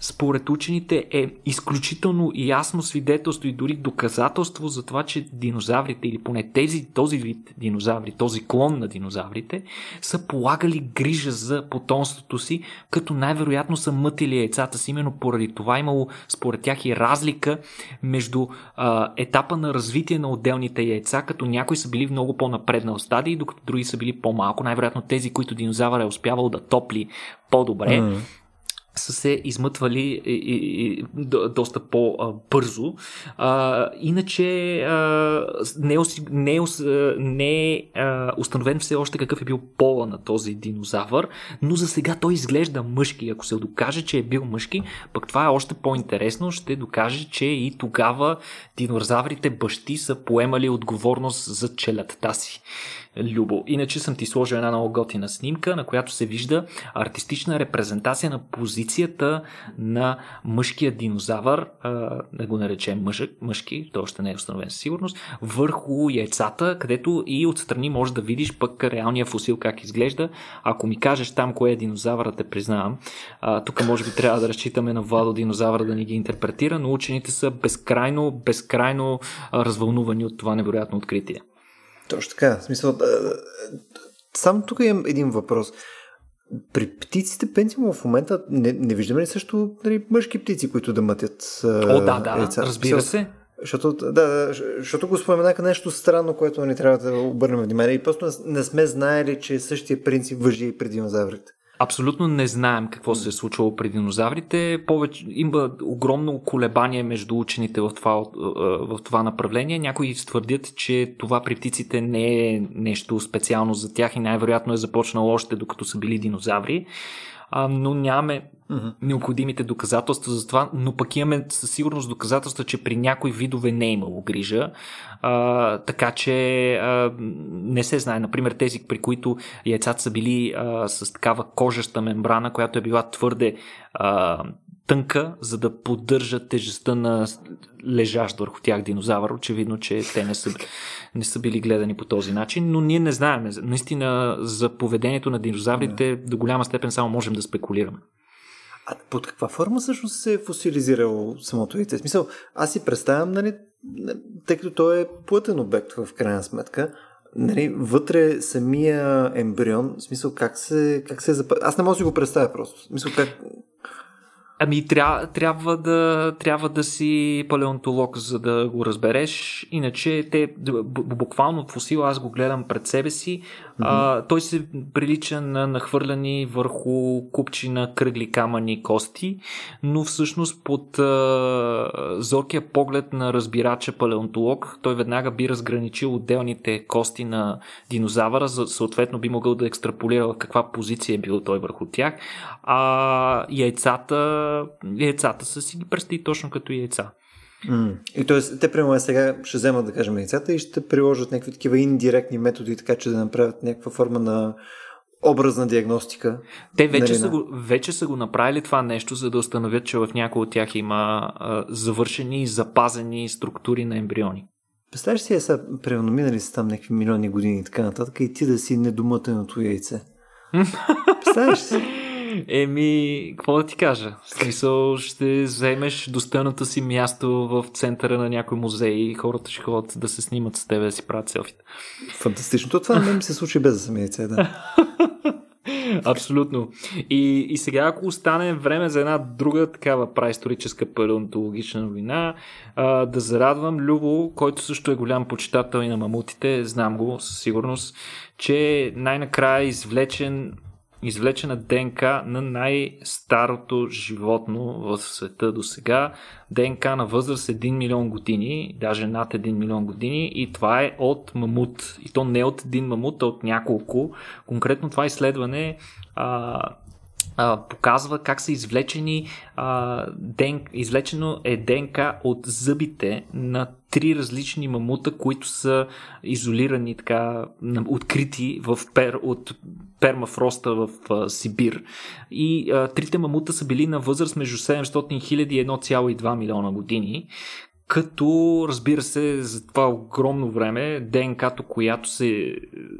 според учените е изключително ясно свидетелство и дори доказателство за това, че динозаврите или поне тези, този вид динозаври, този клон на динозаврите са полагали грижа за потомството си, като най-вероятно са мътили яйцата си. Именно поради това имало според тях и разлика между а, етапа на развитие на отделните яйца, като някои са били в много по-напреднал стадий, докато други са били по-малко. Най-вероятно тези, които динозавър е успявал да топли по-добре, mm са се измътвали и, и, и, доста по-бързо. А, иначе а, не, е, не, е, не е установен все още какъв е бил пола на този динозавър, но за сега той изглежда мъжки. Ако се докаже, че е бил мъжки, пък това е още по-интересно. Ще докаже, че и тогава динозаврите бащи са поемали отговорност за челядта си. Любо. Иначе съм ти сложил една много готина снимка, на която се вижда артистична репрезентация на позицията на мъжкия динозавър, да го наречем мъжък, мъжки, то още не е установен със сигурност, върху яйцата, където и отстрани можеш да видиш пък реалния фусил как изглежда. Ако ми кажеш там кое е динозавър, те признавам. тук може би трябва да разчитаме на Владо динозавъра да ни ги интерпретира, но учените са безкрайно, безкрайно развълнувани от това невероятно откритие. Точно така. В смисъл, само тук имам един въпрос. При птиците, пенсимо в момента не, не виждаме ли също нали, мъжки птици, които да мътят О, да, да, яйца? разбира се. Защото, да, защото го споменаха нещо странно, което ни трябва да обърнем внимание. И просто не сме знаели, че същия принцип въжи и при динозаврите. Абсолютно не знаем какво се е случвало при динозаврите. Повече, има огромно колебание между учените в това, в това направление. Някои твърдят, че това при птиците не е нещо специално за тях и най-вероятно е започнало още докато са били динозаври а, но нямаме необходимите доказателства за това, но пък имаме със сигурност доказателства, че при някои видове не е имало грижа, а, така че а, не се знае. Например, тези, при които яйцата са били а, с такава кожеща мембрана, която е била твърде а, тънка, за да поддържа тежестта на лежащ върху тях динозавър. Очевидно, че те не са, не са били гледани по този начин, но ние не знаем. Наистина за поведението на динозаврите до голяма степен само можем да спекулираме. А под каква форма всъщност се е фосилизирало самото яйце? Смисъл, аз си представям, нали, тъй като той е плътен обект в крайна сметка, нали, вътре самия ембрион, в смисъл как се, как се е запазва. Аз не мога да си го представя просто. В смисъл как, Ами тря, трябва, да, трябва да си палеонтолог, за да го разбереш. Иначе те, буквално фосил, аз го гледам пред себе си. А, той се прилича на нахвърляни върху купчина кръгли камъни кости, но всъщност под а, зоркия поглед на разбирача палеонтолог, той веднага би разграничил отделните кости на динозавъра, за, съответно би могъл да екстраполира в каква позиция е бил той върху тях. А яйцата яйцата са си ги представи точно като яйца. Mm. И т.е. те, примерно, сега ще вземат, да кажем, яйцата и ще приложат някакви такива индиректни методи, така че да направят някаква форма на образна диагностика. Те вече, нали, са го, вече са го направили това нещо, за да установят, че в някои от тях има а, завършени и запазени структури на ембриони. Представяш си, е са преноминали са там някакви милиони години и така нататък и ти да си недомътеното яйце. [LAUGHS] Представяш си? Еми, какво да ти кажа? В смисъл, ще вземеш достойното си място в центъра на някой музей и хората ще ходят да се снимат с тебе, да си правят селфита. Фантастично. То това не ми се случи без да съм яйце, да. [LAUGHS] Абсолютно. И, и сега, ако остане време за една друга такава праисторическа палеонтологична новина, а, да зарадвам Любо, който също е голям почитател и на мамутите, знам го със сигурност, че най-накрая е извлечен извлечена ДНК на най-старото животно в света до сега. ДНК на възраст 1 милион години, даже над 1 милион години и това е от мамут. И то не от един мамут, а от няколко. Конкретно това изследване а, а, показва как са извлечени а, ден, извлечено е ДНК от зъбите на три различни мамута, които са изолирани така, открити в пер, от пермафроста в а, Сибир. И а, трите мамута са били на възраст между 700 000 и 1,2 милиона години, като разбира се за това огромно време ДНК-то, която се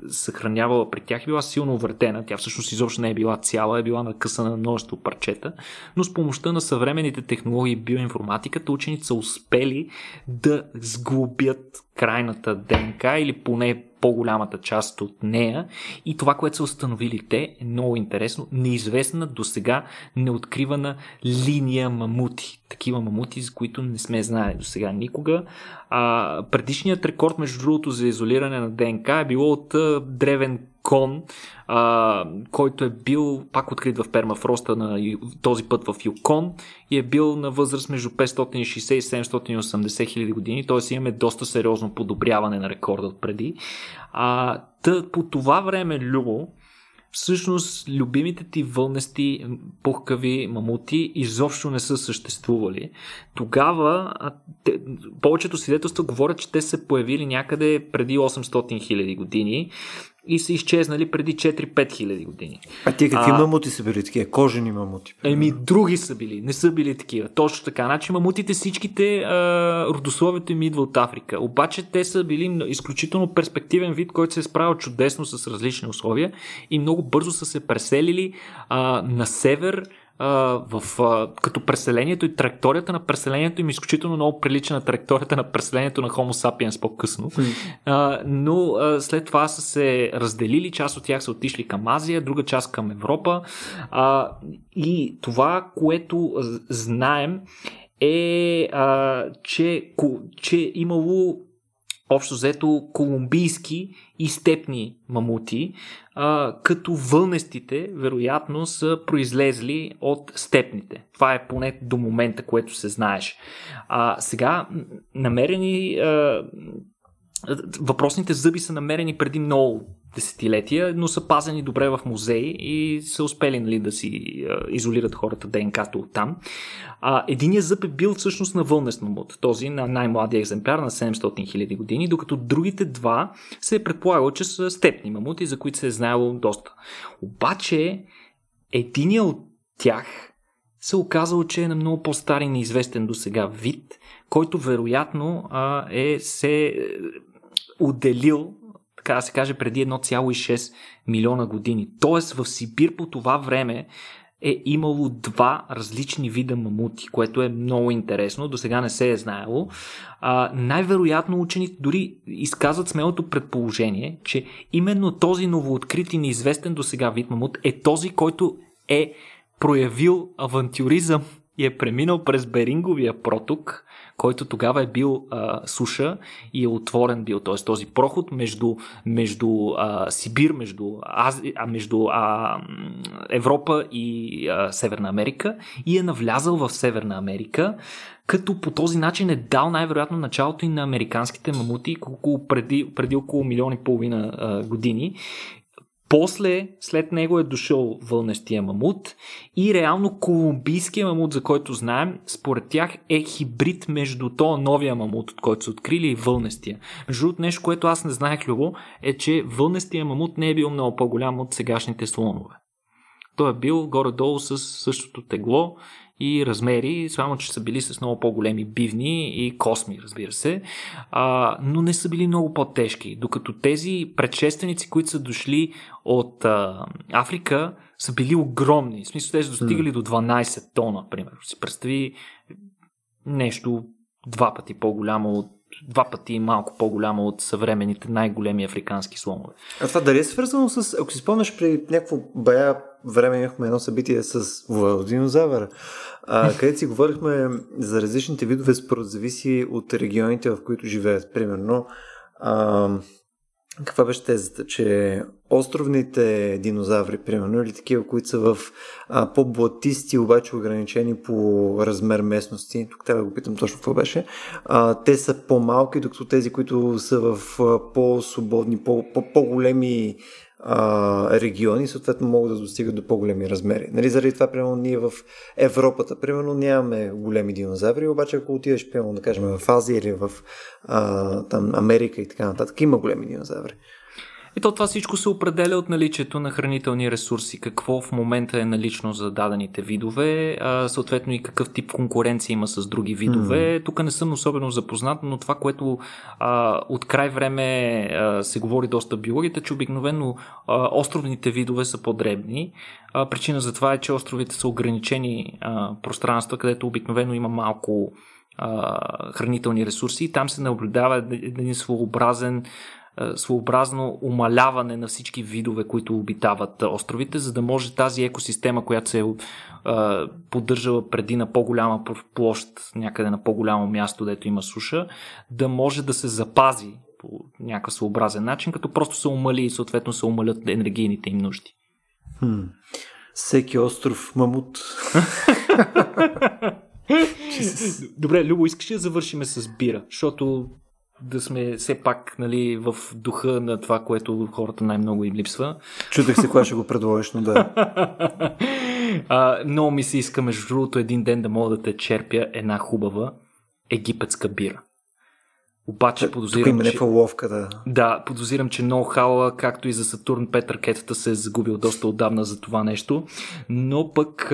съхранявала при тях е била силно въртена. Тя всъщност изобщо не е била цяла, е била накъсана на множество парчета, но с помощта на съвременните технологии и биоинформатиката учените са успели да сглобят крайната ДНК или поне по-голямата част от нея и това, което са установили те е много интересно. Неизвестна до сега неоткривана линия мамути. Такива мамути, за които не сме знаели до сега никога. А, предишният рекорд, между другото, за изолиране на ДНК е било от древен кон, а, който е бил пак открит в пермафроста на този път в Юкон и е бил на възраст между 560 и 780 хиляди години, т.е. имаме доста сериозно подобряване на рекорда от преди. А, тъ, по това време, Любо, всъщност любимите ти вълнести пухкави мамути изобщо не са съществували. Тогава те, повечето свидетелства говорят, че те са появили някъде преди 800 000 години и са изчезнали преди 4-5 хиляди години. А ти какви а, мамути са били такива? Кожени мамути? Еми, други са били, не са били такива. Точно така. Значи мамутите всичките, а, родословието им идва от Африка. Обаче те са били изключително перспективен вид, който се е справил чудесно с различни условия и много бързо са се преселили а, на север, в, а, като преселението и траекторията на преселението им изключително много прилича на траекторията на преселението на Homo sapiens по-късно. А, но а, след това са се разделили, част от тях са отишли към Азия, друга част към Европа. А, и това, което знаем е, а, че, че имало общо взето колумбийски и степни мамути, а, като вълнестите, вероятно, са произлезли от степните. Това е поне до момента, което се знаеш. А, сега, намерени. А, въпросните зъби са намерени преди много десетилетия, но са пазени добре в музеи и са успели нали, да си а, изолират хората ДНК-то от там. А, единият зъб е бил всъщност на вълнест мамут, този на най-младия екземпляр на 700 000 години, докато другите два се е предполагало, че са степни мамути, за които се е знаело доста. Обаче, единият от тях се оказало, че е на много по-стар и неизвестен до сега вид, който вероятно а, е се отделил така да се каже, преди 1,6 милиона години. Тоест в Сибир по това време е имало два различни вида мамути, което е много интересно, до сега не се е знаело. А, най-вероятно учените дори изказват смелото предположение, че именно този новооткрит и неизвестен до сега вид мамут е този, който е проявил авантюризъм и е преминал през Беринговия проток, който тогава е бил а, суша и е отворен бил, т.е. този проход между, между а, Сибир, между, Ази, а, между а, Европа и а, Северна Америка и е навлязал в Северна Америка, като по този начин е дал най-вероятно началото и на американските мамути преди, преди около милион и половина а, години После, след него е дошъл вълнестия мамут и реално колумбийския мамут, за който знаем, според тях е хибрид между то новия мамут, от който са открили и вълнестия. Между другото нещо, което аз не знаех, Любо, е, че вълнестия мамут не е бил много по-голям от сегашните слонове. Той е бил горе-долу с същото тегло и размери, само че са били с много по-големи бивни и косми, разбира се, а, но не са били много по-тежки. Докато тези предшественици, които са дошли от а, Африка, са били огромни. В смисъл, те са достигали mm. до 12 тона, примерно. Си представи нещо два пъти по-голямо от два пъти малко по-голямо от съвременните най-големи африкански слонове. А това дали е свързано с, ако си спомняш при някакво бая време имахме едно събитие с динозавър, а, [LAUGHS] където си говорихме за различните видове, според зависи от регионите, в които живеят. Примерно, а, каква беше тезата, че островните динозаври, примерно, или такива, които са в а, по-блатисти, обаче ограничени по размер местности, тук трябва да го питам точно какво беше, а, те са по-малки, докато тези, които са в а, по-свободни, по- по-големи региони, съответно могат да достигат до по-големи размери. Нали, заради това, примерно, ние в Европата, примерно, нямаме големи динозаври, обаче ако отидеш, примерно, да кажем, в Азия или в а, там, Америка и така нататък, има големи динозаври. И то това всичко се определя от наличието на хранителни ресурси. Какво в момента е налично за дадените видове, а, съответно и какъв тип конкуренция има с други видове. Mm-hmm. Тук не съм особено запознат, но това, което а, от край време а, се говори доста биологията, че обикновено а, островните видове са по-дребни. А, причина за това е, че островите са ограничени а, пространства, където обикновено има малко а, хранителни ресурси и там се наблюдава един своеобразен своеобразно умаляване на всички видове, които обитават островите, за да може тази екосистема, която се е, е поддържала преди на по-голяма площ, някъде на по-голямо място, дето има суша, да може да се запази по някакъв своеобразен начин, като просто се умали и съответно се умалят енергийните им нужди. Хм. Всеки остров мамут. [LAUGHS] [LAUGHS] Добре, Любо, искаш ли да завършиме с бира? Защото да сме все пак нали, в духа на това, което хората най-много им липсва. Чудех се кога ще го предложиш, но да. [LAUGHS] а, много ми се иска, между другото, един ден да мога да те черпя една хубава египетска бира. Обаче подозирам, Тук има че... ловка, да. Да, подозирам, че ноу-хауа, както и за Сатурн, Петър Кетата се е загубил доста отдавна за това нещо. Но пък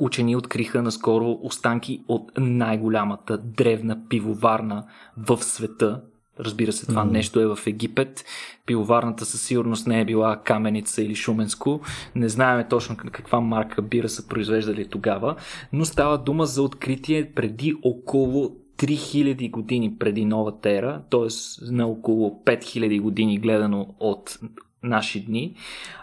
Учени откриха наскоро останки от най-голямата древна пивоварна в света. Разбира се, това mm-hmm. нещо е в Египет. Пивоварната със сигурност не е била Каменица или Шуменско. Не знаем точно каква марка бира са произвеждали тогава, но става дума за откритие преди около 3000 години преди новата ера, т.е. на около 5000 години гледано от наши дни,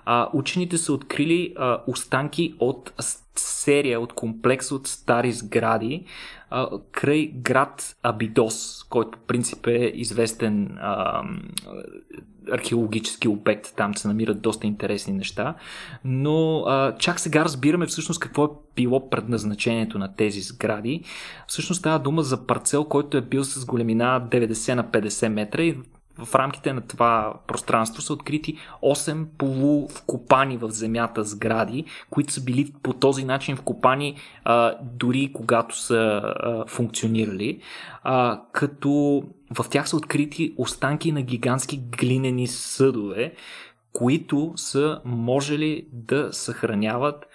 а, учените са открили а, останки от серия, от комплекс от стари сгради а, край град Абидос, който по принцип е известен а, археологически обект. Там се намират доста интересни неща. Но а, чак сега разбираме всъщност какво е било предназначението на тези сгради. Всъщност става дума за парцел, който е бил с големина 90 на 50 метра и в рамките на това пространство са открити 8 полувкопани в земята сгради, които са били по този начин вкопани а, дори когато са а, функционирали. А, като в тях са открити останки на гигантски глинени съдове, които са можели да съхраняват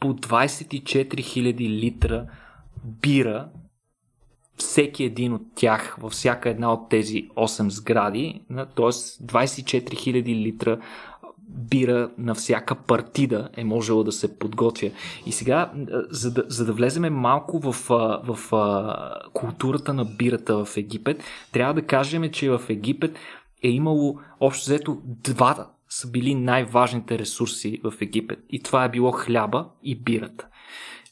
по 24 000 литра бира всеки един от тях във всяка една от тези 8 сгради, т.е. 24 000 литра бира на всяка партида е можело да се подготвя. И сега, за да, за да влеземе малко в, в, в културата на бирата в Египет, трябва да кажем, че в Египет е имало общо взето два са били най-важните ресурси в Египет. И това е било хляба и бирата.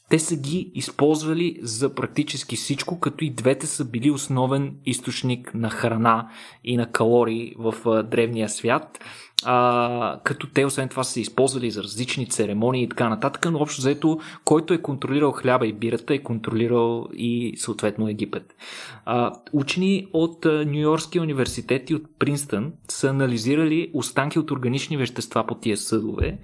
Те са ги използвали за практически всичко, като и двете са били основен източник на храна и на калории в древния свят. а, като те освен това са използвали за различни церемонии и така нататък, но общо заето, който е контролирал хляба и бирата, е контролирал и съответно Египет. А, учени от Нью-Йоркския университет и от Принстън са анализирали останки от органични вещества по тия съдове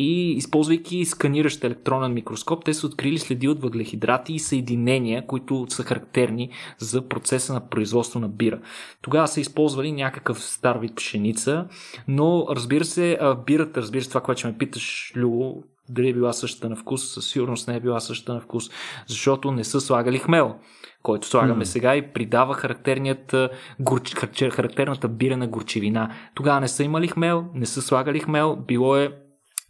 и използвайки сканиращ електронен микроскоп, те са открили следи от въглехидрати и съединения, които са характерни за процеса на производство на бира. Тогава са използвали някакъв стар вид пшеница, но разбира се, бирата, разбира се, това, което ще ме питаш, Любо, дали е била същата на вкус, със сигурност не е била същата на вкус, защото не са слагали хмел който слагаме mm. сега и придава характерният, горч, характерната бирена горчевина. Тогава не са имали хмел, не са слагали хмел, било е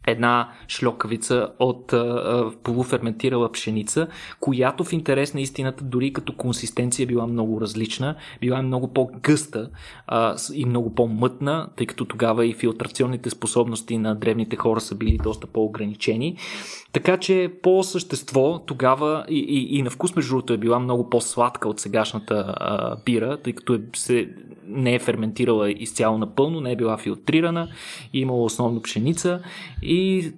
една шлокавица от а, полуферментирала пшеница, която в интерес на истината, дори като консистенция била много различна, била е много по-гъста а, и много по-мътна, тъй като тогава и филтрационните способности на древните хора са били доста по-ограничени. Така че по същество тогава и, и, и на вкус между другото е била много по-сладка от сегашната а, бира, тъй като е, се, не е ферментирала изцяло напълно, не е била филтрирана, имала основно пшеница и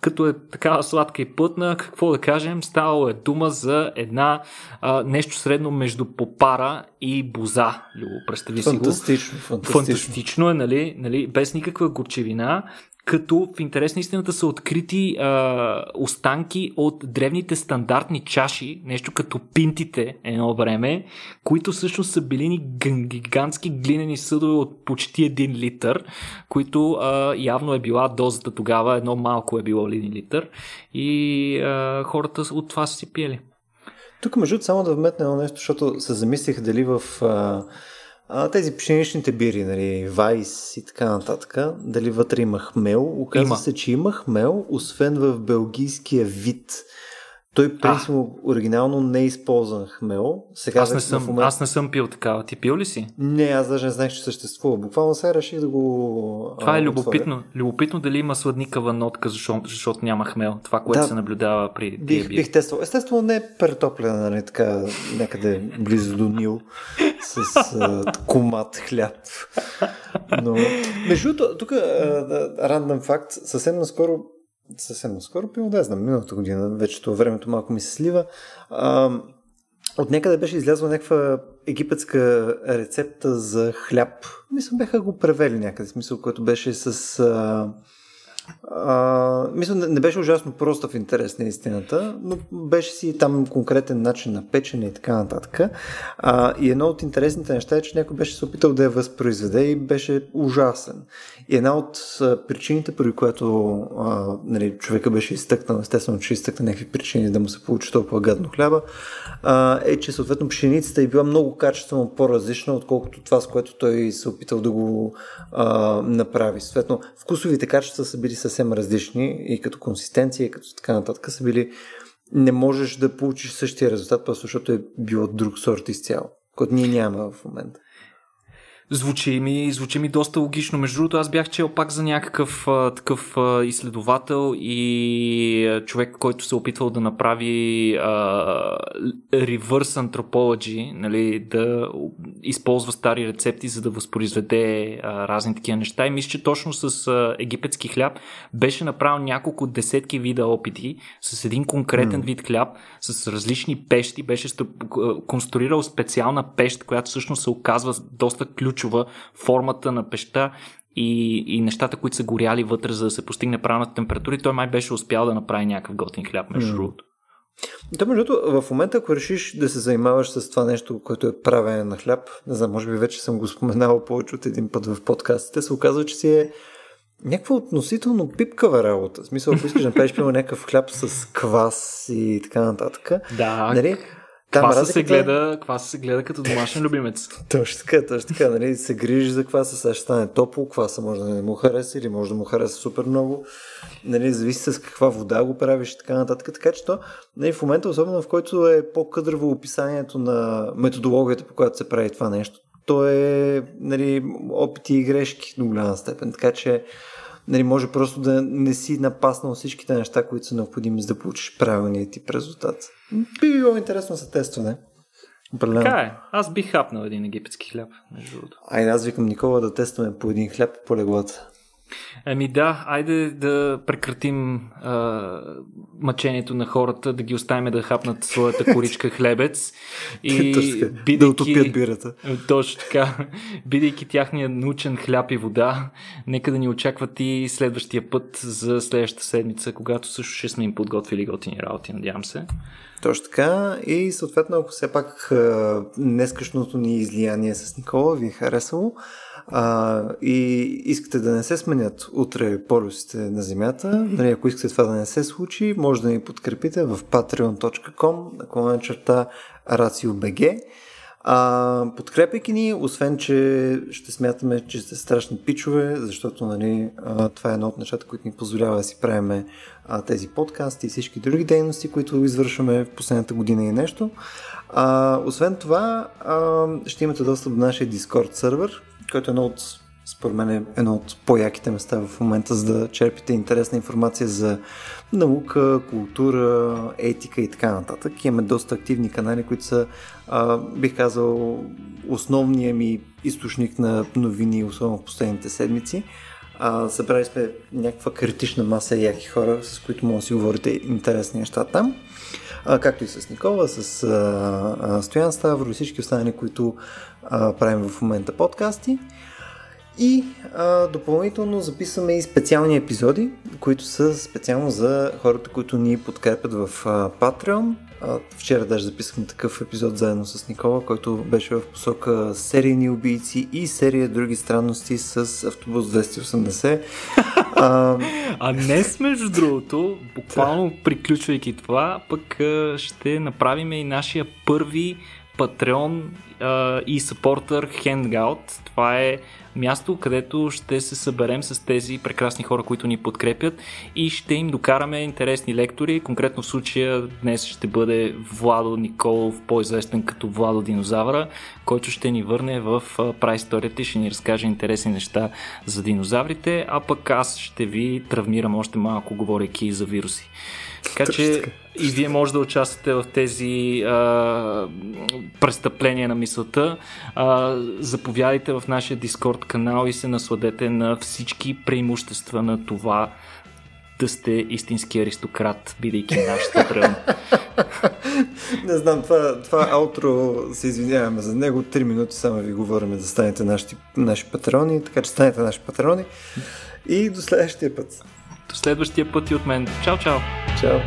като е такава сладка и плътна, какво да кажем, ставало е дума за една а, нещо средно между попара и боза. Любо, представи фантастично, си го. Фантастично. Фантастично е, нали, нали, без никаква горчевина като в интерес на истината са открити а, останки от древните стандартни чаши, нещо като пинтите едно време, които всъщност са били гигантски глинени съдове от почти един литър, които а, явно е била дозата тогава, едно малко е било един литър и а, хората от това са си пиели. Тук между само да вметна едно нещо, защото се замислих дали в а, а, тези пшеничните бири, нали, Вайс и така нататък, дали вътре има хмел. Оказва има. се, че има хмел, освен в белгийския вид той принципно оригинално не използван хмел. Сега аз, не съм, момент... аз не съм пил такава. Ти пил ли си? Не, аз даже не знаех, че съществува. Буквално сега реших да го. Това е любопитно. Любопитно дали има сладникава нотка, защото, защото няма хмел. Това, което да, се наблюдава при бих, бих тествал. Естествено, не е претоплена, нали, така, някъде близо до Нил с а, комат хляб. Но, между другото, тук рандъм факт, съвсем наскоро съвсем наскоро, пил, да знам, миналата година, вече това времето малко ми се слива. А, от някъде беше излязла някаква египетска рецепта за хляб. Мисля, бяха го превели някъде, смисъл, който беше с... А, мисля, не, беше ужасно просто в интерес на истината, но беше си там конкретен начин на печене и така нататък. А, и едно от интересните неща е, че някой беше се опитал да я възпроизведе и беше ужасен. И една от причините, при която а, нали, човека беше изтъкнал, естествено, че изтъкна някакви причини да му се получи толкова гадно хляба, а, е, че съответно пшеницата е била много качествено по-различна, отколкото това, с което той се опитал да го а, направи. Съответно, вкусовите качества са били съвсем различни и като консистенция, и като така нататък са били не можеш да получиш същия резултат, просто защото е било друг сорт изцяло, който ние нямаме в момента. Звучи ми, звучи ми доста логично. Между другото, аз бях чел пак за някакъв а, такъв а, изследовател и а, човек, който се опитвал да направи а, reverse anthropology, нали, да използва стари рецепти, за да възпроизведе а, разни такива неща. И мисля, че точно с а, египетски хляб беше направил няколко десетки вида опити с един конкретен mm. вид хляб, с различни пещи. Беше конструирал специална пещ, която всъщност се оказва доста ключ ключова формата на пеща и, и нещата, които са горяли вътре, за да се постигне правилната температура. И той май беше успял да направи някакъв готин хляб, между mm. другото. Да, между другото, в момента, ако решиш да се занимаваш с това нещо, което е правене на хляб, не знам, може би вече съм го споменавал повече от един път в подкастите, се оказва, че си е някаква относително пипкава работа. В смисъл, ако искаш да направиш някакъв хляб с квас и така нататък. Да, нали? Там кваса, разликата... се гледа, кваса се гледа като домашен любимец. [LAUGHS] точно така, точно така. Нали, се грижи за кваса, сега ще стане топло, кваса може да не му хареса или може да му хареса супер много. Нали, зависи с каква вода го правиш и така нататък. Така че то нали, в момента, особено в който е по-къдърво описанието на методологията, по която се прави това нещо, то е нали, опити и грешки до голяма степен. Така че нали, може просто да не си напаснал всичките неща, които са необходими за да получиш правилният тип резултат. Би било интересно за тестване. Определено. Така е. Аз бих хапнал един египетски хляб, между другото. Айде, аз викам Никола да тестваме по един хляб по леглата. Ами да, айде да прекратим а, мъчението на хората, да ги оставим да хапнат своята коричка хлебец [LAUGHS] и бидейки, да утопят бирата. Точно така. Бидейки тяхния научен хляб и вода, нека да ни очакват и следващия път за следващата седмица, когато също ще сме им подготвили готини работи, надявам се. Точно така и съответно, ако все пак днескашното ни излияние с Никола ви е харесало, а, и искате да не се сменят утре полюсите на Земята, нали, ако искате това да не се случи, може да ни подкрепите в patreon.com, на черта RACIOBG. А, подкрепяйки ни, освен, че ще смятаме, че сте страшни пичове, защото нали, това е едно от нещата, които ни позволява да си правиме а, тези подкасти и всички други дейности, които извършваме в последната година и нещо. А, освен това, а, ще имате достъп до нашия Discord сервер, който е едно от, според мен, е едно от по-яките места в момента, за да черпите интересна информация за наука, култура, етика и така нататък. Имаме доста активни канали, които са, а, бих казал, основният ми източник на новини, особено в последните седмици. А, събрали сме някаква критична маса яки хора, с които може да си говорите интересни неща там. Както и с Никола, с а, а, Стоян Ставро и всички останали, които а, правим в момента подкасти. И а, допълнително записваме и специални епизоди, които са специално за хората, които ни подкрепят в а, Patreon. Вчера даже записахме такъв епизод заедно с Никола, който беше в посока серийни убийци и серия други странности с автобус 280. [LAUGHS] а, а днес, между другото, буквално приключвайки това, пък ще направим и нашия първи Patreon а, и Supporter Hangout. Това е място, където ще се съберем с тези прекрасни хора, които ни подкрепят и ще им докараме интересни лектори. Конкретно в случая днес ще бъде Владо Николов, по-известен като Владо Динозавра, който ще ни върне в праисторията и ще ни разкаже интересни неща за динозаврите, а пък аз ще ви травмирам още малко, говорейки за вируси. Така че и вие може да участвате в тези а, престъпления на мисълта. А, заповядайте в нашия Дискорд канал и се насладете на всички преимущества на това да сте истински аристократ, бидейки наш патрон. [LAUGHS] Не знам, това, това аутро се извиняваме за него. Три минути само ви говорим да станете наши, наши патрони, така че станете наши патрони. И до следващия път. До следващия път и от мен. Чао, чао! Чао!